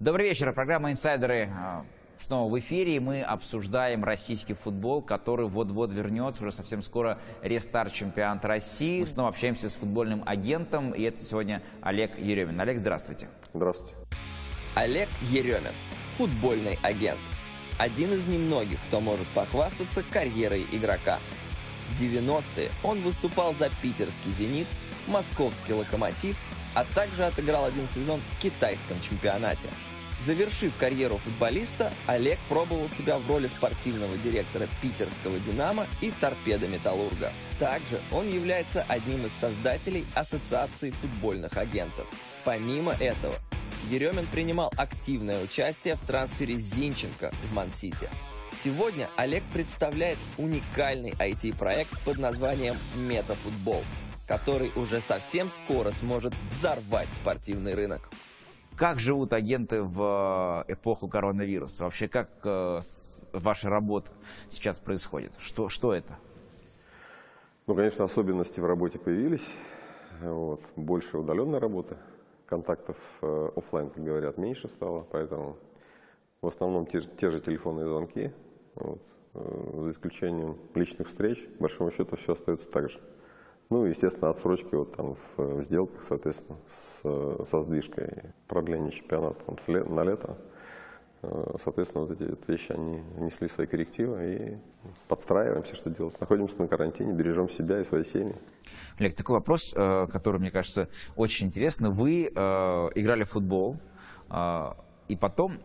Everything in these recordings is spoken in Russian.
Добрый вечер. Программа «Инсайдеры» э, снова в эфире. И мы обсуждаем российский футбол, который вот-вот вернется. Уже совсем скоро рестарт чемпионата России. Мы снова общаемся с футбольным агентом. И это сегодня Олег Еремин. Олег, здравствуйте. Здравствуйте. Олег Еремин. Футбольный агент. Один из немногих, кто может похвастаться карьерой игрока. В 90-е он выступал за питерский «Зенит», московский «Локомотив», а также отыграл один сезон в китайском чемпионате. Завершив карьеру футболиста, Олег пробовал себя в роли спортивного директора питерского «Динамо» и торпеда «Металлурга». Также он является одним из создателей Ассоциации футбольных агентов. Помимо этого, Еремин принимал активное участие в трансфере Зинченко в Ман-Сити. Сегодня Олег представляет уникальный IT-проект под названием «Метафутбол», который уже совсем скоро сможет взорвать спортивный рынок. Как живут агенты в э, эпоху коронавируса? Вообще, как э, ваша работа сейчас происходит? Что, что это? Ну, конечно, особенности в работе появились. Вот. Больше удаленной работы. Контактов э, офлайн, как говорят, меньше стало. Поэтому в основном те, те же телефонные звонки. Вот. За исключением личных встреч, большому счету, все остается так же. Ну, естественно, отсрочки вот там в, в сделках, соответственно, с, со сдвижкой продления чемпионата там, лет, на лето. Э, соответственно, вот эти вот вещи, они внесли свои коррективы и подстраиваемся, что делать. Находимся на карантине, бережем себя и свои семьи. Олег, такой вопрос, э, который, мне кажется, очень интересный. Вы э, играли в футбол, и потом,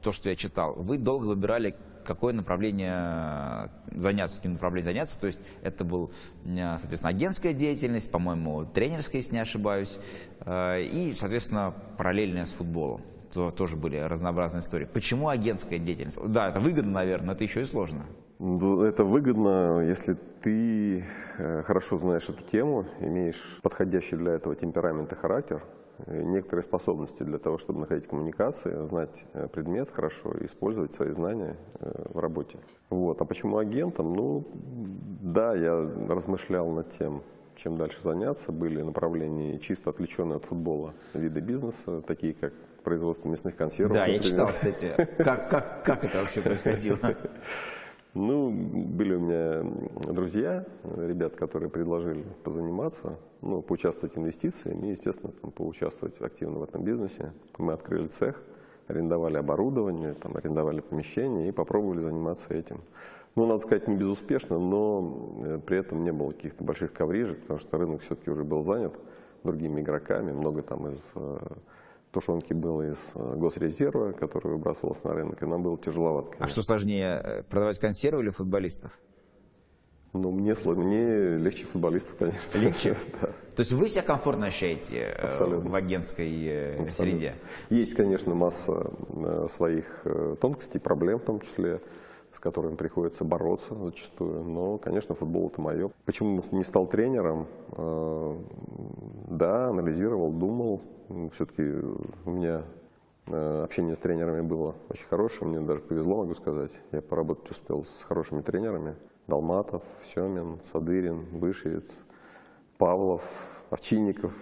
то, что я читал, вы долго выбирали какое направление заняться, каким направлением заняться. То есть это был, соответственно, агентская деятельность, по-моему, тренерская, если не ошибаюсь, э, и, соответственно, параллельная с футболом. То, тоже были разнообразные истории. Почему агентская деятельность? Да, это выгодно, наверное, но это еще и сложно. Это выгодно, если ты э, хорошо знаешь эту тему, имеешь подходящий для этого темперамент и характер, некоторые способности для того, чтобы находить коммуникации, знать э, предмет хорошо и использовать свои знания э, в работе. Вот. А почему агентом? Ну, да, я размышлял над тем, чем дальше заняться. Были направления чисто отвлеченные от футбола виды бизнеса, такие как производство мясных консервов. Да, например. я читал, кстати, как, как, как это вообще происходило. Ну, были у меня друзья, ребят, которые предложили позаниматься, ну, поучаствовать в инвестициях и, естественно, там, поучаствовать активно в этом бизнесе. Мы открыли цех, арендовали оборудование, там, арендовали помещение и попробовали заниматься этим. Ну, надо сказать, не безуспешно, но э, при этом не было каких-то больших коврижек, потому что рынок все-таки уже был занят другими игроками, много там из э, тушенки было из э, госрезерва, который выбрасывался на рынок, и нам было тяжеловато. Конечно. А что сложнее, э, продавать консервы или футболистов? Ну, мне, мне легче футболистов, конечно. Легче? да. То есть вы себя комфортно ощущаете э, Абсолютно. в агентской Абсолютно. среде? Есть, конечно, масса своих тонкостей, проблем в том числе с которыми приходится бороться зачастую. Но, конечно, футбол это мое. Почему не стал тренером? Да, анализировал, думал, все-таки у меня э, общение с тренерами было очень хорошее, мне даже повезло, могу сказать. Я поработать успел с хорошими тренерами. Долматов, Семин, Садырин, Бышевец, Павлов, Овчинников.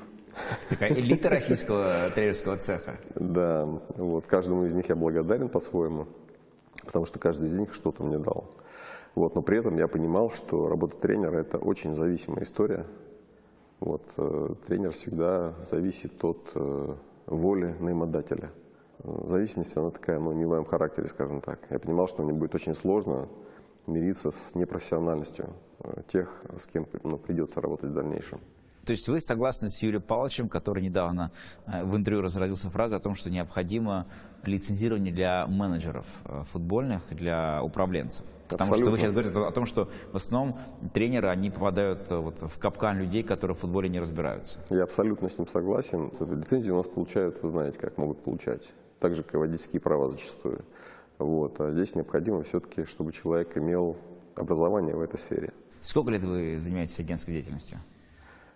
Такая элита российского тренерского цеха. Да, вот каждому из них я благодарен по-своему, потому что каждый из них что-то мне дал. Вот, но при этом я понимал, что работа тренера – это очень зависимая история. Вот, э, тренер всегда зависит от э, воли наимодателя. Зависимость, она такая, ну, не в моем характере, скажем так. Я понимал, что мне будет очень сложно мириться с непрофессиональностью э, тех, с кем ну, придется работать в дальнейшем. То есть вы согласны с Юрием Павловичем, который недавно э, в интервью разразился фразой о том, что необходимо лицензирование для менеджеров э, футбольных, для управленцев? Потому Абсолютно. что вы сейчас говорите о том, что в основном тренеры, они попадают э, вот в капкан людей, которые в футболе не разбираются. Я абсолютно с ним согласен. Лицензии у нас получают, вы знаете, как могут получать. Так же, как и водительские права зачастую. Вот. А здесь необходимо все-таки, чтобы человек имел образование в этой сфере. Сколько лет вы занимаетесь агентской деятельностью?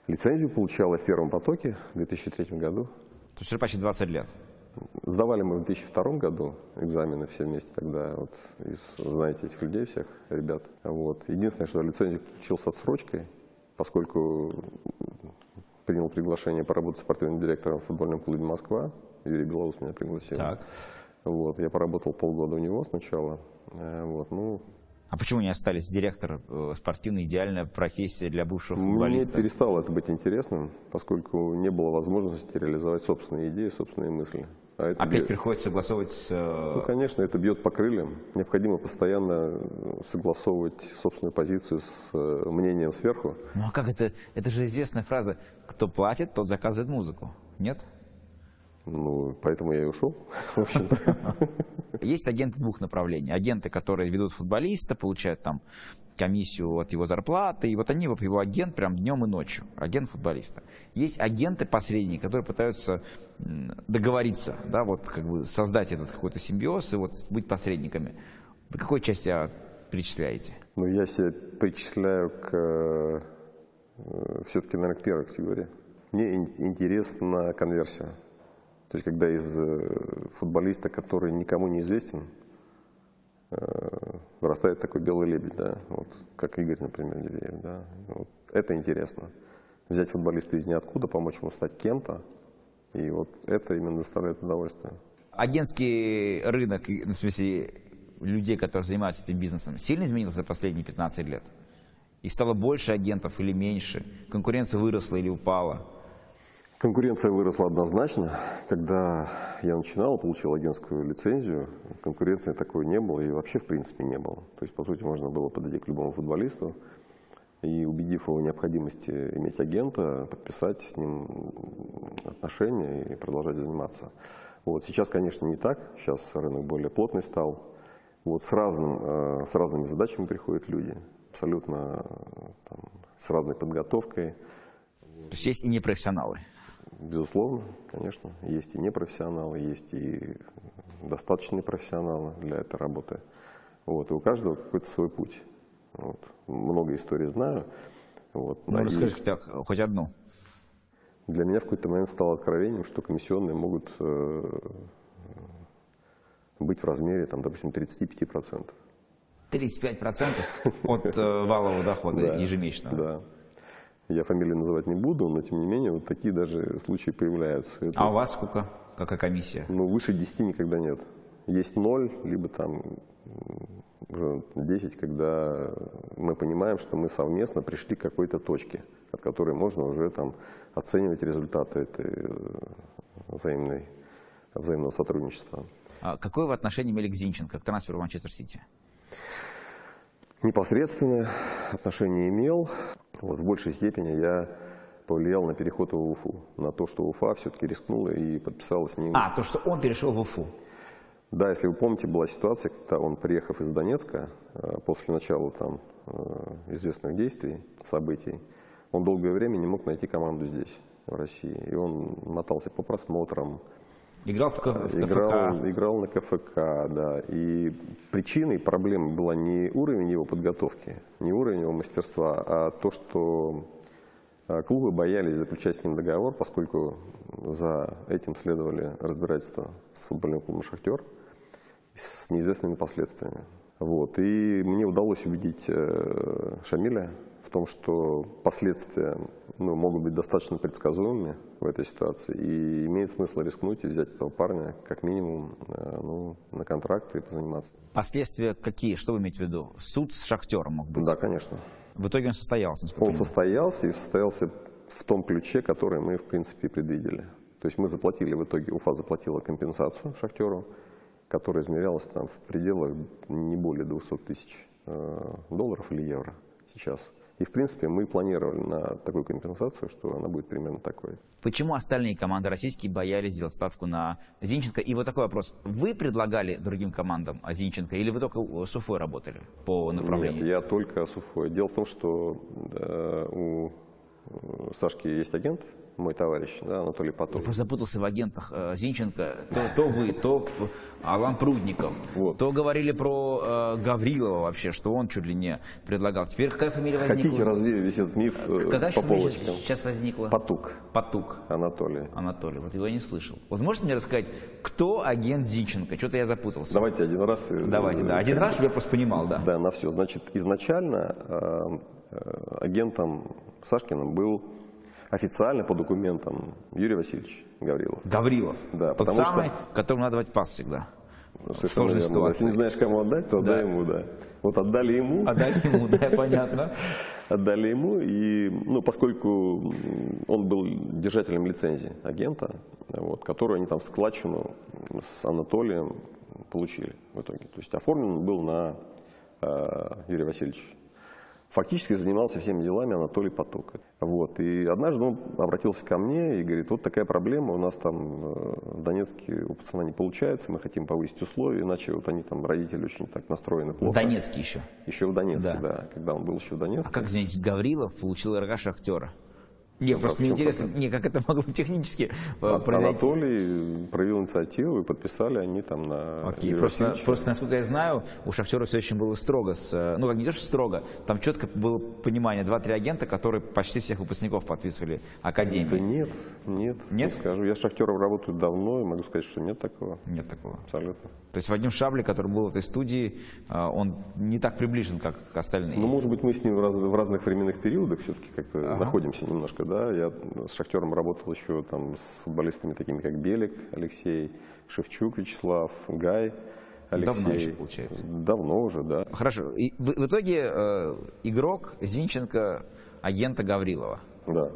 Лицензию получала в первом потоке в 2003 году. То есть уже почти 20 лет? Сдавали мы в 2002 году экзамены все вместе тогда, вот, из, знаете, этих людей всех, ребят. Вот. Единственное, что лицензию получил с отсрочкой, поскольку принял приглашение поработать спортивным директором в футбольном клубе «Москва». Юрий Белоус меня пригласил. Так. Вот, я поработал полгода у него сначала. Э, Вот, ну, А почему не остались директор э, спортивный, идеальная профессия для бывшего мне футболиста? перестало это быть интересным, поскольку не было возможности реализовать собственные идеи, собственные мысли. А это Опять бьет- приходится согласовывать с... э, Ну, конечно, это бьет по крыльям. Необходимо постоянно э, согласовывать собственную позицию с мнением сверху. Ну а как это? Это же известная фраза. Кто платит, тот заказывает музыку. Нет? Ну, поэтому я и ушел, в. Есть агенты двух направлений. Агенты, которые ведут футболиста, получают там комиссию от его зарплаты, и вот они, его агент прям днем и ночью, агент футболиста. Есть агенты-посредники, которые пытаются договориться, да, вот как бы создать этот какой-то симбиоз и вот быть посредниками. Вы какой части себя причисляете? Но я себя причисляю к все-таки, наверное, к первой категории. Мне ин- интересна конверсия. То есть, когда из э, футболиста, который никому не известен, э, вырастает такой белый лебедь, да, вот, как Игорь, например, Дивеев, да, вот, это интересно. Взять футболиста из ниоткуда, помочь ему стать кем-то, и вот это именно доставляет удовольствие. Агентский рынок, ну, в смысле, людей, которые занимаются этим бизнесом, сильно изменился за последние 15 лет? Их стало больше агентов или меньше? Конкуренция выросла или упала? Конкуренция выросла однозначно. Когда я начинал, получил агентскую лицензию, конкуренции такой не было и вообще в принципе не было. То есть, по сути, можно было подойти к любому футболисту и, убедив его в необходимости иметь агента, подписать с ним отношения и продолжать заниматься. Вот. Сейчас, конечно, не так. Сейчас рынок более плотный стал. Вот. С, разным, э, с разными задачами приходят люди, абсолютно э, там, с разной подготовкой. То есть есть и непрофессионалы. Безусловно, конечно. Есть и непрофессионалы, есть и достаточные профессионалы для этой работы. Вот. И у каждого какой-то свой путь. Вот. Много историй знаю. Вот. Ну, И расскажи хотя, хоть одну. Для меня в какой-то момент стало откровением, что комиссионные могут э, быть в размере, там, допустим, 35%. 35% от э, валового дохода Да, ежемесячного. Да. Я фамилии называть не буду, но тем не менее вот такие даже случаи появляются. Это, А у вас сколько? Какая комиссия? Ну, выше 10 никогда нет. Есть 0, либо там уже 10, когда мы понимаем, что мы совместно пришли к какой-то точке, от которой можно уже там оценивать результаты этой э, взаимной, взаимного сотрудничества. А какое вы отношение имели к Зинченко, к трансферу в Манчестер Сити? Непосредственное отношение имел. Вот в большей степени я повлиял на переход в Уфу, на то, что Уфа все-таки рискнула и подписала с ним. А, то, что он перешел в Уфу. Да, если вы помните, была ситуация, когда он, приехав из Донецка, э, после начала там э, известных действий, событий, он долгое время не мог найти команду здесь, в России. И он мотался по просмотрам, Играл в, в КФК. играл, играл на КФК, да. И причиной проблемы была не уровень его подготовки, не уровень его мастерства, а то, что э, клубы боялись заключать с ним договор, поскольку за этим следовали разбирательства с футбольным клубом «Шахтер» с неизвестными последствиями. Вот. И мне удалось убедить э, Шамиля том, что последствия ну, могут быть достаточно предсказуемыми в этой ситуации, и имеет смысл рискнуть и взять этого парня как минимум э, ну, на контракт и позаниматься. Последствия какие? Что вы имеете в виду? Суд с Шахтером мог быть? Да, конечно. В итоге он состоялся, Он состоялся и состоялся в том ключе, который мы, в принципе, предвидели. То есть мы заплатили в итоге, Уфа заплатила компенсацию Шахтеру, которая измерялась там в пределах не более 200 тысяч э, долларов или евро сейчас. И, в принципе, мы планировали на такую компенсацию, что она будет примерно такой. Почему остальные команды российские боялись сделать ставку на Зинченко? И вот такой вопрос. Вы предлагали другим командам Зинченко или вы только с Уфой работали по направлению? Нет, я только с Уфой. Дело в том, что э, у э, Сашки есть агент, мой товарищ, да, Анатолий Поток. Просто запутался в агентах э, Зинченко. То, то вы, то Алан Прудников. Вот. То говорили про э, Гаврилова вообще, что он чуть ли не предлагал. Теперь какая фамилия возникла? Хотите развеять весь этот миф э, Какая по полочкам? сейчас возникла? Потук Потук. Анатолий. Анатолий, вот его я не слышал. Вот можете мне рассказать, кто агент Зинченко? Что-то я запутался. Давайте один раз. и- Давайте, да. Один раз, чтобы я просто понимал, да. Да, на все. Значит, изначально э, э, агентом Сашкиным был официально по документам Юрий Васильевич Гаврилов. Гаврилов. Да, Тот самый, что- которому надо давать пас всегда. Совершенно сложной верно. Если не знаешь, кому отдать, то отдай Да. ему, да. Вот отдали ему, Отдали ему, да, понятно. отдали ему, и, ну, поскольку он был держателем лицензии агента, вот, которую они там складчину с Анатолием получили в итоге. То есть оформлен был на э, Юрия Васильевича. Фактически занимался всеми делами Анатолий Поток. Вот. И однажды он обратился ко мне и говорит, вот такая проблема, у нас там э, в Донецке у пацана не получается, мы хотим повысить условия, иначе вот они там, родители очень так настроены В плохо. Донецке еще. Еще в Донецке, Да. да. Когда он был еще в Донецке. А как, извините, Гаврилов получил РГ Шахтера? Не, просто мне интересно, не, как это могло технически э, А- произойти. Анатолий проявил инициативу и подписали они там на Окей, просто, просто, насколько я знаю, у Шахтера все очень было строго. С, э, ну, как не то, что строго, там четко было понимание. Два-три агента, которые почти всех выпускников подписывали Академии. Да нет, нет, Нет? не скажу. Я с Шахтером работаю давно и могу сказать, что нет такого. Нет такого. Абсолютно. То есть Вадим Шабли, который был в этой студии, э, он не так приближен, как остальные. Ну, может быть, мы с ним в, раз- в разных временных периодах все-таки как-то находимся немножко, да. Я с Шахтером работал еще там с футболистами такими, как Белик Алексей, Шевчук Вячеслав, Гай Алексей. Давно еще, получается. Давно уже, да. Хорошо. И в, в итоге э, игрок Зинченко агента Гаврилова. Да.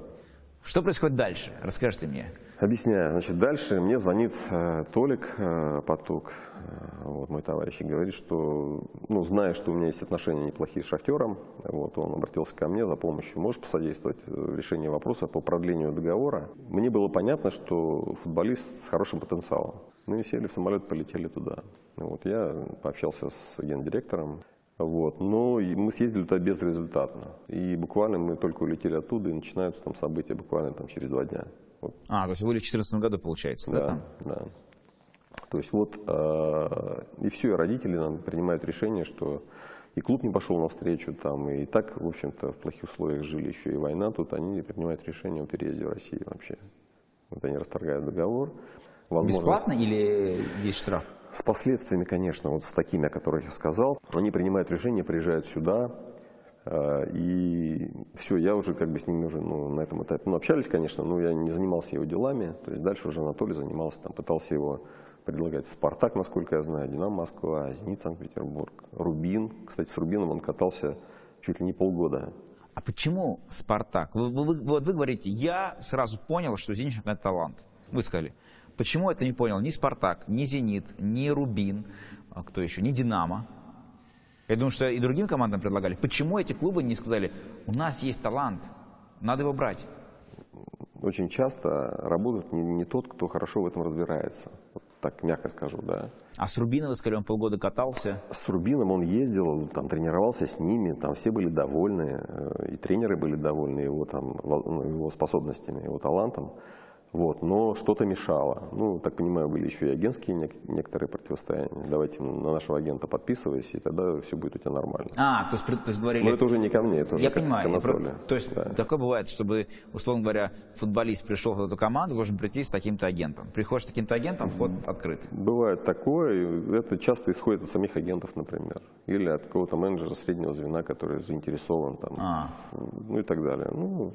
Что происходит дальше? Расскажите мне. Объясняю. Значит, дальше мне звонит э, Толик э, Поток, э, вот мой товарищ, и говорит, что, ну, зная, что у меня есть отношения неплохие с Шахтером, вот, он обратился ко мне за помощью. Можешь посодействовать в решении вопроса по продлению договора? Мне было понятно, что футболист с хорошим потенциалом. Мы сели в самолет, полетели туда. Вот, я пообщался с гендиректором, вот. Но мы съездили туда безрезультатно. И буквально мы только улетели оттуда, и начинаются там события буквально там через два дня. Вот. А, то есть вы были в 2014 году, получается, да? Да, там? да. То есть вот, э, и все, и родители нам принимают решение, что и клуб не пошел навстречу, там, и так, в общем-то, в плохих условиях жили, еще и война, тут они принимают решение о переезде в Россию вообще. Вот они расторгают договор. Возможно, Бесплатно или есть штраф? с последствиями, конечно, вот с такими, о которых я сказал. Они принимают решение, приезжают сюда, э, и все, я уже как бы с ними уже ну, на этом этапе, ну, общались, конечно, но я не занимался его делами, то есть дальше уже Анатолий занимался, там, пытался его предлагать «Спартак», насколько я знаю, «Динамо Москва», «Зенит Санкт-Петербург», «Рубин». Кстати, с «Рубином» он катался чуть ли не полгода. А почему Спартак? Вы, вы- вы- вот вы говорите, я сразу понял, что Зинченко это талант. Вы сказали. Почему это не понял ни Спартак, ни Зенит, ни Рубин, а кто еще, ни Динамо? Я думаю, что и другим командам предлагали. Почему эти клубы не сказали, у нас есть талант, надо его брать? Очень часто работает не, не тот, кто хорошо в этом разбирается. Вот так мягко скажу, да. А с Рубином, вы сказали, он полгода катался. С Рубином он ездил, там тренировался с ними, там все были довольны, э, и тренеры были довольны его, там, ну, его способностями, его талантом. Вот, но что-то мешало. Ну, так понимаю, были еще и агентские нек- некоторые противостояния. Давайте на нашего агента подписывайся, и тогда все будет у тебя нормально. А, то есть, то есть говорили... Но это уже не ко мне, это уже Я понимаю. я про-. То есть Да. такое бывает, чтобы, условно говоря, футболист пришел в эту команду, должен прийти с таким-то агентом. Приходишь с таким-то агентом, вход открыт. Бывает такое, это часто исходит от самих агентов, например, или от какого-то менеджера среднего звена, который заинтересован, там, А. ну и так далее. Ну,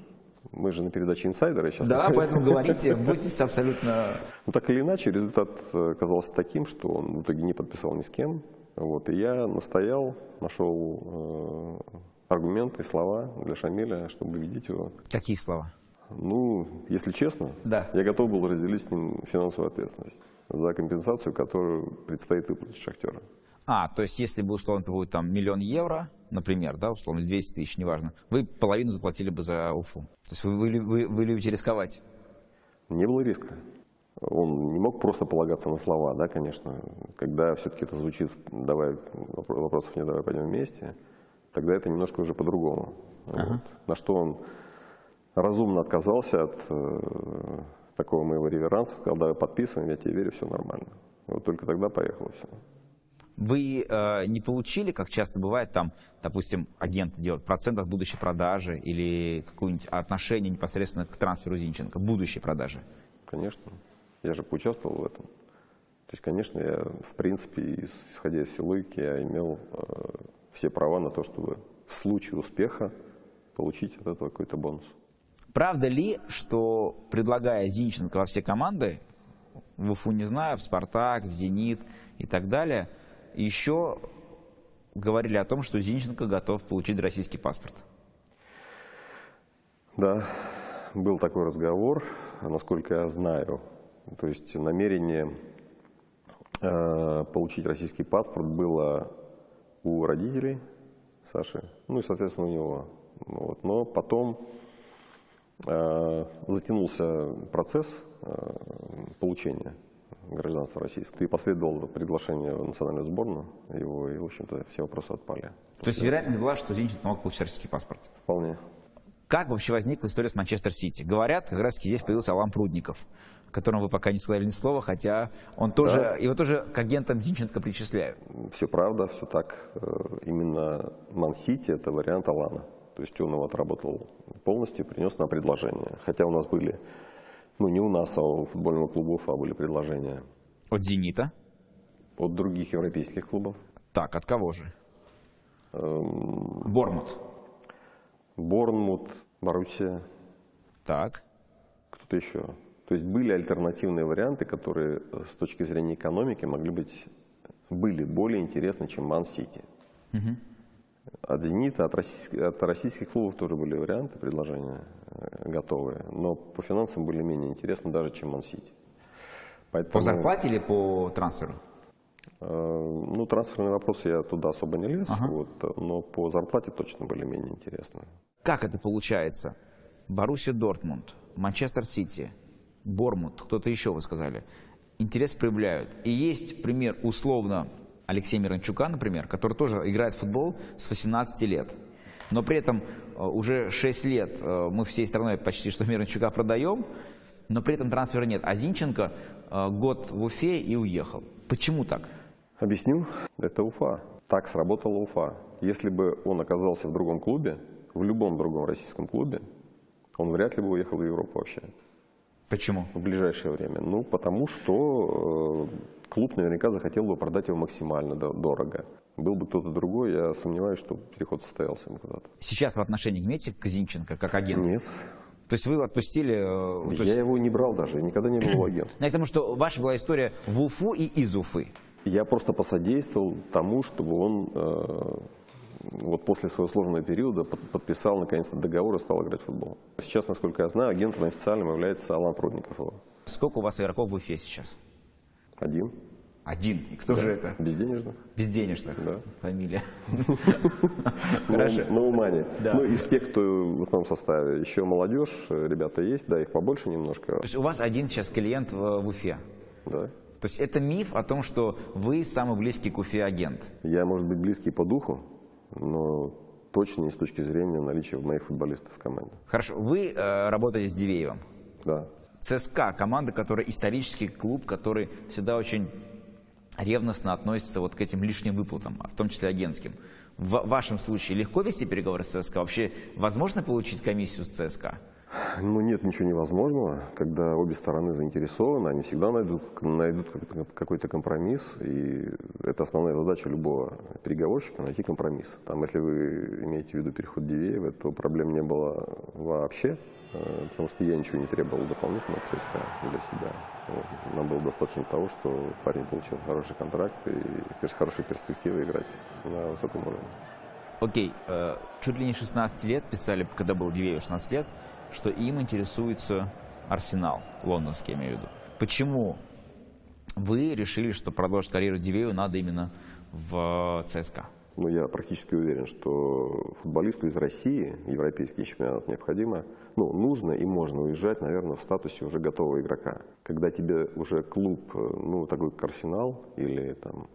мы же на передаче инсайдера сейчас. Да, поэтому говорите, будьте абсолютно... Ну, так или иначе, результат э, оказался таким, что он в итоге не подписал ни с кем. Вот, и я настоял, нашел э, аргументы и слова для Шамиля, чтобы убедить его. Какие слова? Ну, если честно, Да. я готов был разделить с ним финансовую ответственность за компенсацию, которую предстоит выплатить Шахтеру. А, то есть если бы, условно, это будет там миллион евро, например, да, условно, 200 тысяч, неважно, вы половину заплатили бы за Уфу. То есть вы, вы, вы, вы любите рисковать. Не было риска. Он не мог просто полагаться на слова, да, конечно. Когда все-таки это звучит, давай, вопро- вопросов не давай, пойдем вместе, тогда это немножко уже по-другому. Вот. На что он разумно отказался от э, такого моего реверанса, сказал, давай подписываем, я тебе верю, все нормально. Вот только тогда поехало все. Вы э, не получили, как часто бывает, там, допустим, агент делает процент от будущей продажи или какое-нибудь отношение непосредственно к трансферу Зинченко, будущей продажи? Конечно. Я же поучаствовал в этом. То есть, конечно, я, в принципе, исходя из всей логики, я имел э, все права на то, чтобы в случае успеха получить от этого какой-то бонус. Правда ли, что предлагая Зинченко во все команды, в Уфу не знаю, в Спартак, в Зенит и так далее, еще говорили о том, что Зинченко готов получить российский паспорт? Да, был такой разговор, насколько я знаю. То есть намерение э, получить российский паспорт было у родителей Саши, ну и, соответственно, у него. Вот. Но потом э, затянулся процесс э, получения гражданства российского. И последовало приглашение в национальную сборную его, и, в общем-то, все вопросы отпали. То есть вероятность была, что Зинченко мог получить российский паспорт? Вполне. Как вообще возникла история с Манчестер Сити? Говорят, как раз здесь появился Алан Прудников, о котором вы пока не сказали ни слова, хотя он тоже, Да. его тоже к агентам Зинченко причисляют. Все правда, все так. Э, Именно Ман-Сити – это вариант Алана. То есть он его отработал полностью, принес на предложение. Хотя у нас были, ну не у нас, а у футбольного клуба Уфа были предложения От Зенита. от других европейских клубов. Так, от кого же? Бормут. Борнмут, Боруссия, Так. кто-то еще. То есть были альтернативные варианты, которые э, с точки зрения экономики могли быть, были более интересны, чем Ман-Сити. От «Зенита», от российских, от российских клубов тоже были варианты, предложения э, готовые. Но по финансам были менее интересны даже, чем Ман-Сити. Поэтому, По зарплате или по трансферу? э, ну, трансферные вопросы я туда особо не лез, вот, э, но по зарплате точно были менее интересны. Как это получается? Боруссия Дортмунд, Манчестер Сити, Бормут, кто-то еще, вы сказали, интерес проявляют. И есть пример условно Алексея Миранчука, например, который тоже играет в футбол с 18 лет. Но при этом э, уже 6 лет э, мы всей страной почти что Миранчука продаем, но при этом трансфера нет. А Зинченко э, год в Уфе и уехал. Почему так? Объясню. Это Уфа. Так сработала Уфа. Если бы он оказался в другом клубе, в любом другом российском клубе, он вряд ли бы уехал в Европу вообще Почему? в ближайшее время. Ну, потому что э, клуб наверняка захотел бы продать его максимально до- дорого. Был бы кто-то другой, я сомневаюсь, что переход состоялся бы куда-то. Сейчас в отношении имеете к Зинченко как агент? Нет, То есть вы отпустили... э, я есть- его не брал даже, никогда не был его агентом. Я к тому, что ваша была история в Уфу и из Уфы. Я просто посодействовал тому, чтобы он э, вот после своего сложного периода под- подписал наконец-то договор и стал играть в футбол. Сейчас, насколько я знаю, агентом официальным является Алан Прудников. Сколько у вас игроков в Уфе сейчас? Один. Один. И кто же это? Безденежных. Безденежных. Да. Фамилия. Хорошо. На Умане. Да. Ну, из тех, кто в основном составе. Еще молодежь, ребята есть, да, их побольше немножко. То есть у вас один сейчас клиент в Уфе. Да. То есть это миф о том, что вы самый близкий к Уфе агент. Я, может быть, близкий по духу, но точно не с точки зрения наличия моих футболистов в команде. Хорошо. Вы э, работаете с Дивеевым. Да. ЦСКА, команда, которая исторический клуб, который всегда очень ревностно относится вот к этим лишним выплатам, а в том числе агентским. В вашем случае легко вести переговоры с ЦСКА? Вообще возможно получить комиссию с ЦСКА? Ну, нет ничего невозможного. Когда обе стороны заинтересованы, они всегда найдут, найдут какой-то- компромисс. И это основная задача любого переговорщика – найти компромисс. Там, если вы имеете в виду переход Дивеева, то проблем не было вообще, э, потому что я ничего не требовал дополнительно от ЦСКА для себя. Нам было достаточно того, что парень получил хороший контракт и хорошие перспективы играть на высоком уровне. Окей, э, чуть ли не 16 лет писали, когда был Дивеев 16 лет, что им интересуется Арсенал, лондонский, я имею в виду. Почему вы решили, что продолжить карьеру Дивеева надо именно в ЦСКА? Но я практически уверен, что футболисту из России европейский чемпионат необходимо, ну, нужно и можно уезжать, наверное, в статусе уже готового игрока. Когда тебе уже клуб, э, ну, такой как Арсенал или там,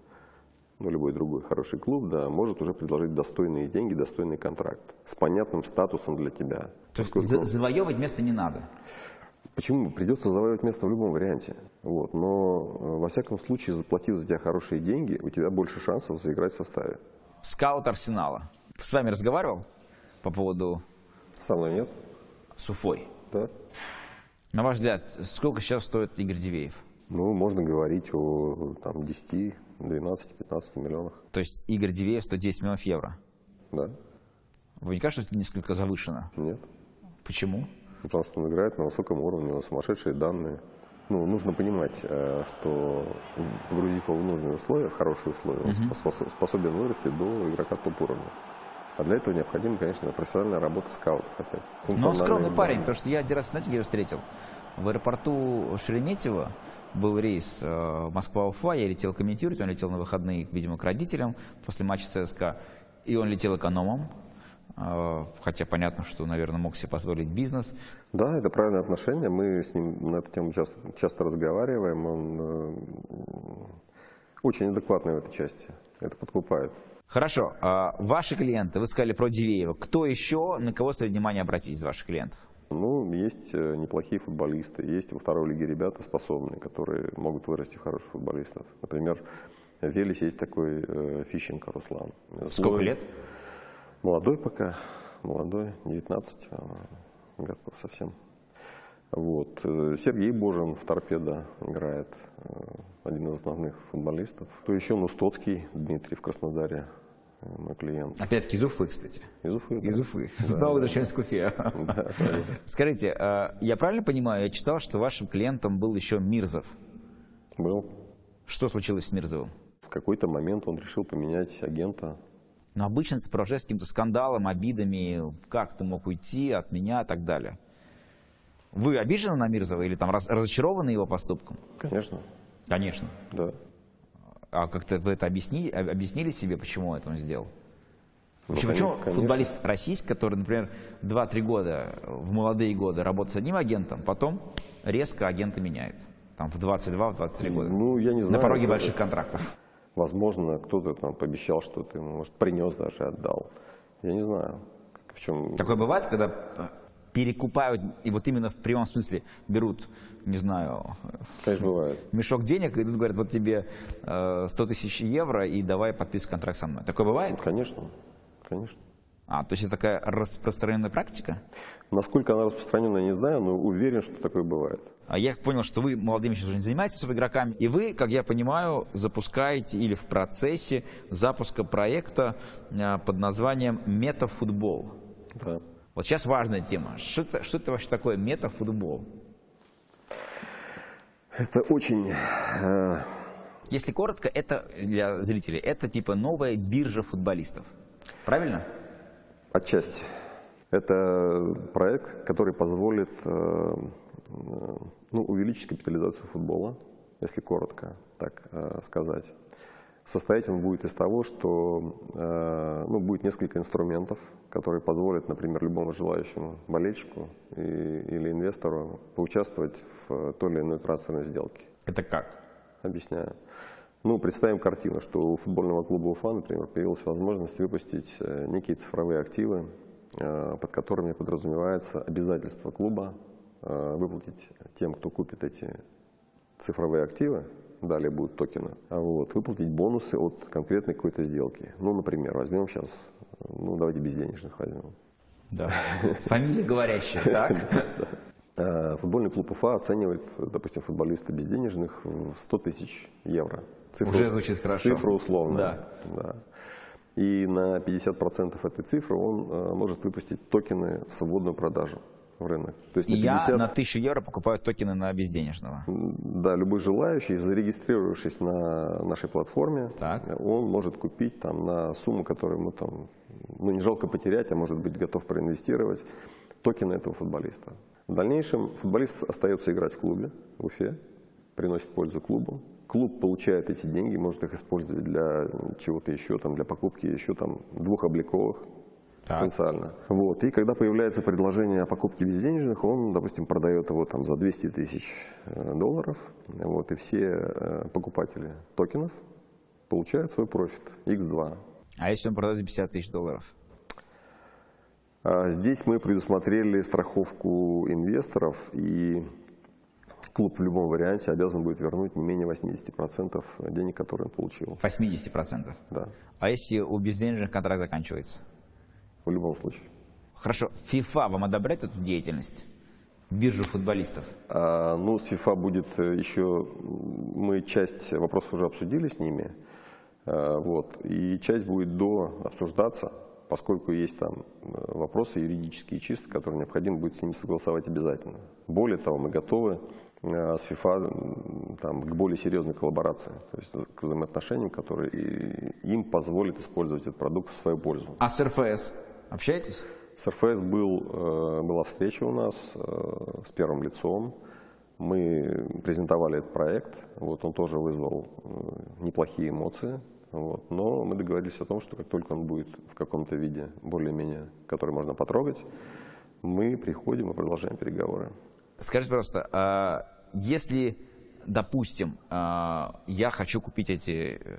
ну, любой другой хороший клуб, да, может уже предложить достойные деньги, достойный контракт с понятным статусом для тебя. То есть за- завоевывать место не надо. Почему? Придется завоевать место в любом варианте. Вот. Но, э, во всяком случае, заплатив за тебя хорошие деньги, у тебя больше шансов заиграть в составе. Скаут Арсенала. С вами разговаривал по поводу Со мной нет? с Уфой? Да? На ваш взгляд, сколько сейчас стоит Игорь Дивеев? Ну, можно говорить о там, 10, 12, 15 миллионах. То есть Игорь Дивеев 110 миллионов евро. Да? Вы не кажется, что это несколько завышено? Нет? Почему? Потому что он играет на высоком уровне, у него сумасшедшие данные. Ну, нужно понимать, э, что погрузив его в нужные условия, в хорошие условия, он спос- способен вырасти до игрока топ-уровня. А для этого необходима, конечно, профессиональная работа скаутов опять. Но он Функциональные скромный парень, потому что я один раз, знаете, где его встретил? В аэропорту Шереметьево был рейс э, Москва-Уфа, я летел комментировать, он летел на выходные, видимо, к родителям после матча ЦСКА, и он летел экономом, э, хотя понятно, что, наверное, мог себе позволить бизнес. Да, это правильное отношение. Мы с ним на эту тему часто, часто разговариваем. Он э, очень адекватный в этой части. Это подкупает. Хорошо, а ваши клиенты, вы сказали про Дивеева, кто еще, на кого стоит внимание обратить из ваших клиентов? Ну, есть э, неплохие футболисты, есть во второй лиге ребята способные, которые могут вырасти в хороших футболистов. Например, в Велесе есть такой э, Фищенко Руслан. Сколько Злой, лет? Молодой пока, молодой, 19 а, годков совсем. Вот. э, Сергей Божин в торпедо играет, э, один из основных футболистов. То еще Нустоцкий Дмитрий в Краснодаре, э, мой клиент. Опять-таки из Уфы, кстати. Из Уфы. да. Из Уфы. Снова возвращаемся к Уфе. Скажите, а, я правильно понимаю, я читал, что вашим клиентом был еще Мирзов. Был. Что случилось с Мирзовым? В какой-то момент он решил поменять агента. Но обычно это сопровождается каким-то скандалом, обидами, как ты мог уйти от меня и так далее. Вы обижены на Мирзова или там раз- разочарованы его поступком? Конечно, Конечно. да. А как-то вы это объяснили, об- объяснили себе, почему это он сделал? Ну, Почему, конечно, футболист российский, который, например, 2-3 года, в молодые годы работает с одним агентом, потом резко агента меняет? Там в 22, в 23 года. Ну, я не На знаю. пороге это- больших контрактов. Возможно, кто-то там пообещал что-то, ему, может, принес даже, отдал. Я не знаю, в чем... Такое бывает, когда перекупают, и вот именно в прямом смысле берут, не знаю, Конечно, мешок денег, и тут говорят, вот тебе э, 100 тысяч евро, и давай подписывай контракт со мной. Такое бывает? Ну, Конечно, конечно. А, то есть это такая распространенная практика? Насколько она распространена, не знаю, но уверен, что такое бывает. А я понял, что вы молодыми сейчас уже не занимаетесь игроками, и вы, как я понимаю, запускаете или в процессе запуска проекта э, под названием «Метафутбол». Да. Вот сейчас важная тема. Что это, что это вообще такое метафутбол? Это очень... э, Если коротко, это для зрителей, это типа новая биржа футболистов. Правильно? Отчасти. Это проект, который позволит э, э, ну, увеличить капитализацию футбола, если коротко так э, сказать. Состоять он будет из того, что э, ну, будет несколько инструментов, которые позволят, например, любому желающему болельщику и- или инвестору поучаствовать в той или иной трансферной сделке. Это как? Объясняю. Ну, представим картину, что у футбольного клуба Уфа, например, появилась возможность выпустить э, некие цифровые активы, э, под которыми подразумевается обязательство клуба выплатить тем, кто купит эти цифровые активы, далее будут токены, а вот, выплатить бонусы от конкретной какой-то сделки. Ну, например, возьмем сейчас, ну, давайте безденежных возьмем. Да. Фамилия говорящая. Так. Э, Футбольный клуб Уфа оценивает, допустим, футболиста безденежных в 100 тысяч евро. Уже звучит хорошо. Цифра условная. Да. Да. И на 50% этой цифры он э, может выпустить токены в свободную продажу в рынок. То есть на я 50, на 1000 евро покупаю токены на безденежного. да, любой желающий, зарегистрировавшись на нашей платформе, Так. он может купить там на сумму, которую ему там, ну не жалко потерять, а может быть готов проинвестировать, токены этого футболиста. В дальнейшем футболист остается играть в клубе в Уфе, приносит пользу клубу. Клуб получает эти деньги, может их использовать для чего-то еще, там, для покупки еще там двух обликовых Так. потенциально. Вот. И когда появляется предложение о покупке безденежных, он, допустим, продает его там за 200 тысяч э, долларов. Вот. И все э, покупатели токенов получают свой профит X2. А если он продает за 50 тысяч долларов? А Здесь мы предусмотрели страховку инвесторов, и клуб в любом варианте обязан будет вернуть не менее 80% денег, которые он получил. 80%. Да, А если у безденежных контракт заканчивается? В любом случае. Хорошо, FIFA вам одобряет эту деятельность? Биржу футболистов? А, ну, с FIFA будет э, еще, мы часть вопросов уже обсудили с ними, а, вот, и часть будет до обсуждаться, поскольку есть там э, вопросы юридические чисто, которые необходимо будет с ними согласовать обязательно. Более того, мы готовы э, с FIFA там, к более серьезной коллаборации, то есть к взаимоотношениям, которые им позволят использовать этот продукт в свою пользу. А с РФС общаетесь? С РФС был, была встреча у нас с первым лицом. Мы презентовали этот проект, вот он тоже вызвал неплохие эмоции. Вот. Но мы договорились о том, что как только он будет в каком-то виде более-менее, который можно потрогать, мы приходим и продолжаем переговоры. Скажите, пожалуйста, а если, допустим, а, я хочу купить эти э,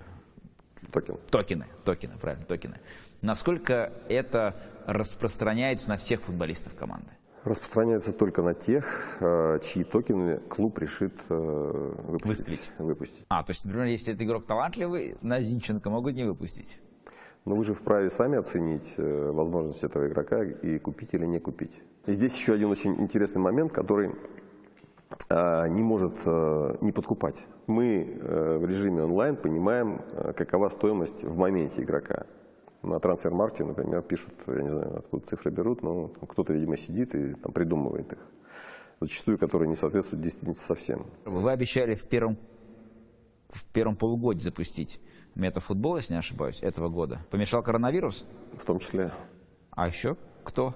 Токен. токены, токены, правильно, токены, насколько это распространяется на всех футболистов команды? Распространяется только на тех, э, чьи токены клуб решит э, выпустить. Выпустить. А, то есть, например, если это игрок талантливый, на Зинченко могут не выпустить? Но вы же вправе сами оценить э, возможность этого игрока и купить или не купить. И здесь еще один очень интересный момент, который не может не подкупать. Мы в режиме онлайн понимаем, какова стоимость в моменте игрока на трансфер-маркете, например, пишут, я не знаю, откуда цифры берут, но кто-то, видимо, сидит и там придумывает их, зачастую которые не соответствуют действительности совсем. Вы обещали в первом, в первом полугодии запустить метафутбол, если не ошибаюсь, этого года. Помешал коронавирус? В том числе. А еще кто?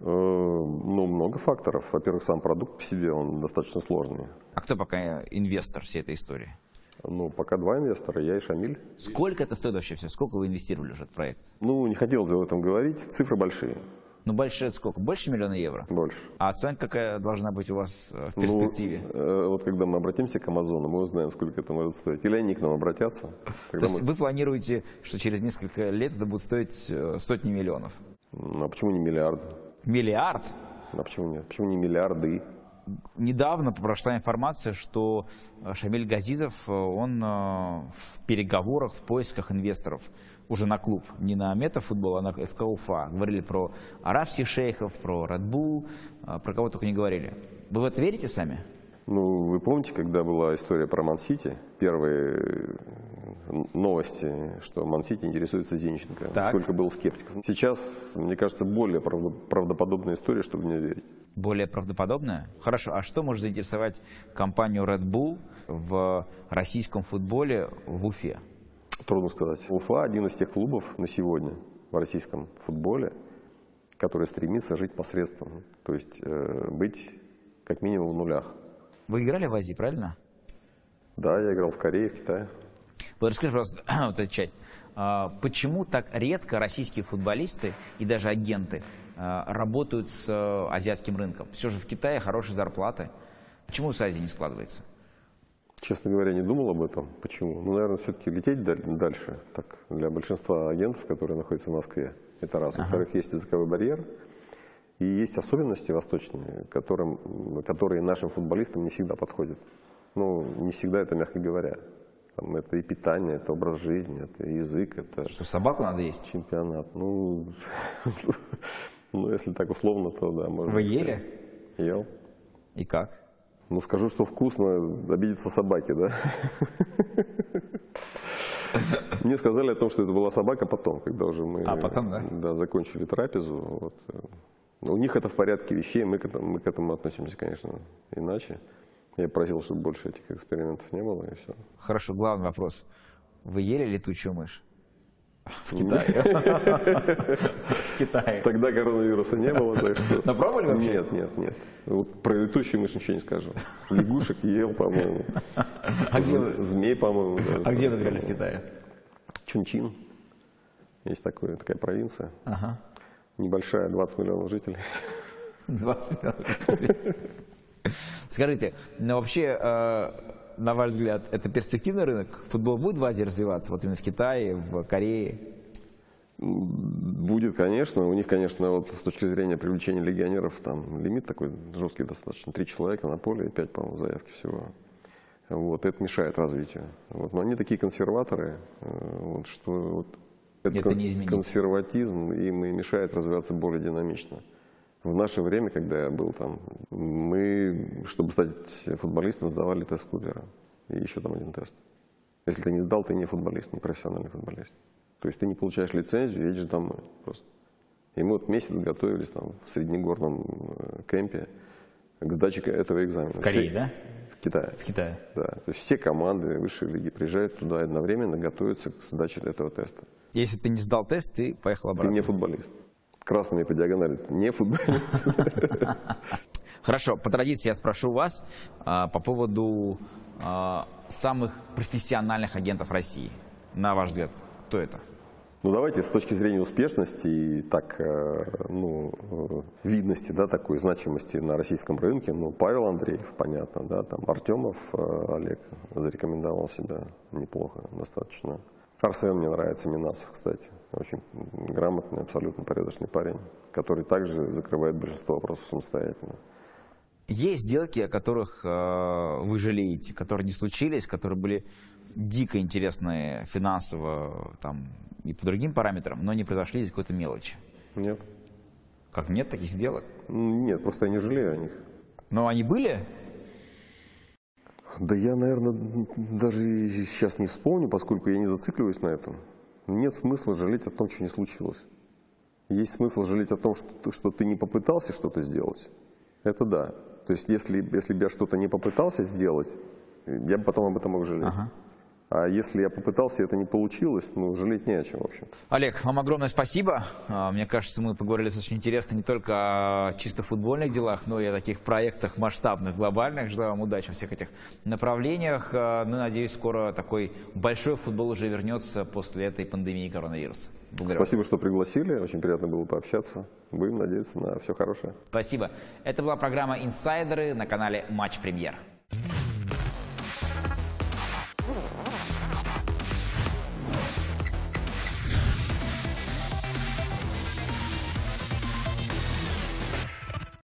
Э, ну, много факторов. Во-первых, сам продукт по себе, он достаточно сложный. А кто пока инвестор всей этой истории? Ну, пока два инвестора, я и Шамиль. Сколько это стоит вообще все? Сколько вы инвестировали уже в проект? Ну, не хотелось бы об этом говорить. Цифры большие. Ну, больше это сколько? Больше миллиона евро? Больше. А оценка какая должна быть у вас э, в перспективе? Ну, э, вот когда мы обратимся к Амазону, мы узнаем, сколько это может стоить. Или они к нам обратятся. То есть мы... вы планируете, что через несколько лет это будет стоить э, сотни миллионов? Ну, а почему не миллиарды? Миллиард? А почему нет? Почему не миллиарды? недавно прошла информация, что э, Шамиль Газизов, э, он э, в переговорах, в поисках инвесторов уже на клуб, не на метафутбол, а на ФК Уфа. Говорили про арабских шейхов, про Red Bull, про кого только не говорили. Вы в это верите сами? Ну, вы помните, когда была история про Ман-Сити, первые новости, что Ман-Сити интересуется Зинченко, так. сколько было скептиков. Сейчас, мне кажется, более правдоподобная история, чтобы мне верить. Более правдоподобная? Хорошо, а что может заинтересовать компанию Red Bull в российском футболе в Уфе? Трудно сказать. Уфа один из тех клубов на сегодня в российском футболе, который стремится жить посредством, то есть э, быть как минимум в нулях. Вы играли в Азии, правильно? Да, я играл в Корее, в Китае. Вот расскажи, пожалуйста, вот эту часть. А, почему так редко российские футболисты и даже агенты а, работают с э, азиатским рынком? Все же в Китае хорошие зарплаты. Почему с Азией не складывается? Честно говоря, не думал об этом. Почему? Ну, наверное, все-таки лететь дальше. Так, для большинства агентов, которые находятся в Москве, это раз. Во-вторых, ага. есть языковой барьер. И есть особенности восточные, которым, которые нашим футболистам не всегда подходят. Ну, не всегда это, мягко говоря. Там, это и питание, это образ жизни, это язык, это... Что, собаку надо есть? Чемпионат. Ну, ну если так условно, то да, можно Вы ели? Ел. И как? Ну, скажу, что вкусно, обидятся собаки, да? Мне сказали о том, что это была собака потом, когда уже мы а, потом, да? Да, закончили трапезу. Вот. У них это в порядке вещей, мы к этому, мы к этому относимся, конечно, иначе. Я просил, чтобы больше этих экспериментов не было, и все. Хорошо, главный вопрос. Вы ели летучую мышь? В Китае. В Китае. Тогда коронавируса не было, так что... Но пробовали вообще? Нет, нет, нет. Вот про летучую мышь ничего не скажу. Лягушек ел, по-моему. А Змей, по-моему. А где вы в Китае? Чунчин. Есть такая провинция. Ага небольшая, 20 миллионов жителей. 20 миллионов жителей. Скажите, но вообще, э, на ваш взгляд, это перспективный рынок? Футбол будет в Азии развиваться, вот именно в Китае, в Корее? Будет, конечно. У них, конечно, вот с точки зрения привлечения легионеров, там лимит такой жесткий достаточно. Три человека на поле и пять, по-моему, заявки всего. Вот, это мешает развитию. Вот, но они такие консерваторы, э, вот, что вот, это, это не консерватизм им и мешает развиваться более динамично. В наше время, когда я был там, мы, чтобы стать футболистом, сдавали тест Кубера. И еще там один тест. Если ты не сдал, ты не футболист, не профессиональный футболист. То есть ты не получаешь лицензию, едешь домой просто. И мы вот месяц готовились там в среднегорном э, кемпе к сдаче этого экзамена. В Корее, да? Китае. В Китае. Да. То есть все команды высшей лиги приезжают туда одновременно, готовятся к сдаче этого теста. Если ты не сдал тест, ты поехал Ты обратно. не футболист. Красными по диагонали ты не футболист. Хорошо, по традиции я спрошу вас а, по поводу а, самых профессиональных агентов России. На ваш взгляд, кто это? Ну давайте с точки зрения успешности и так, э, ну, э, видности, да, такой значимости на российском рынке, ну, Павел Андреев, понятно, да, там Артемов э, Олег зарекомендовал себя неплохо достаточно. Арсен мне нравится, Минасов, кстати, очень грамотный, абсолютно порядочный парень, который также закрывает большинство вопросов самостоятельно. Есть сделки, о которых э, вы жалеете, которые не случились, которые были дико интересные финансово там, и по другим параметрам, но не произошли из какой-то мелочи. Нет? Как нет таких сделок? Нет, просто я не жалею о них. Но они были? Да я, наверное, даже сейчас не вспомню, поскольку я не зацикливаюсь на этом. Нет смысла жалеть о том, что не случилось. Есть смысл жалеть о том, что, что ты не попытался что-то сделать. Это да. То есть, если, если бы я что-то не попытался сделать, я бы потом об этом мог жалеть. А если я попытался, и это не получилось, ну, жалеть не о чем, в общем. Олег, вам огромное спасибо. А, Мне кажется, мы поговорили очень интересно не только о чисто футбольных делах, но и о таких проектах масштабных, глобальных. Желаю вам удачи во всех этих направлениях. А, Ну, надеюсь, скоро такой большой футбол уже вернется после этой пандемии коронавируса. Благодарю. Спасибо, что пригласили. Очень приятно было пообщаться. Будем надеяться на все хорошее. Спасибо. Это была программа «Инсайдеры» на канале «Матч Премьер».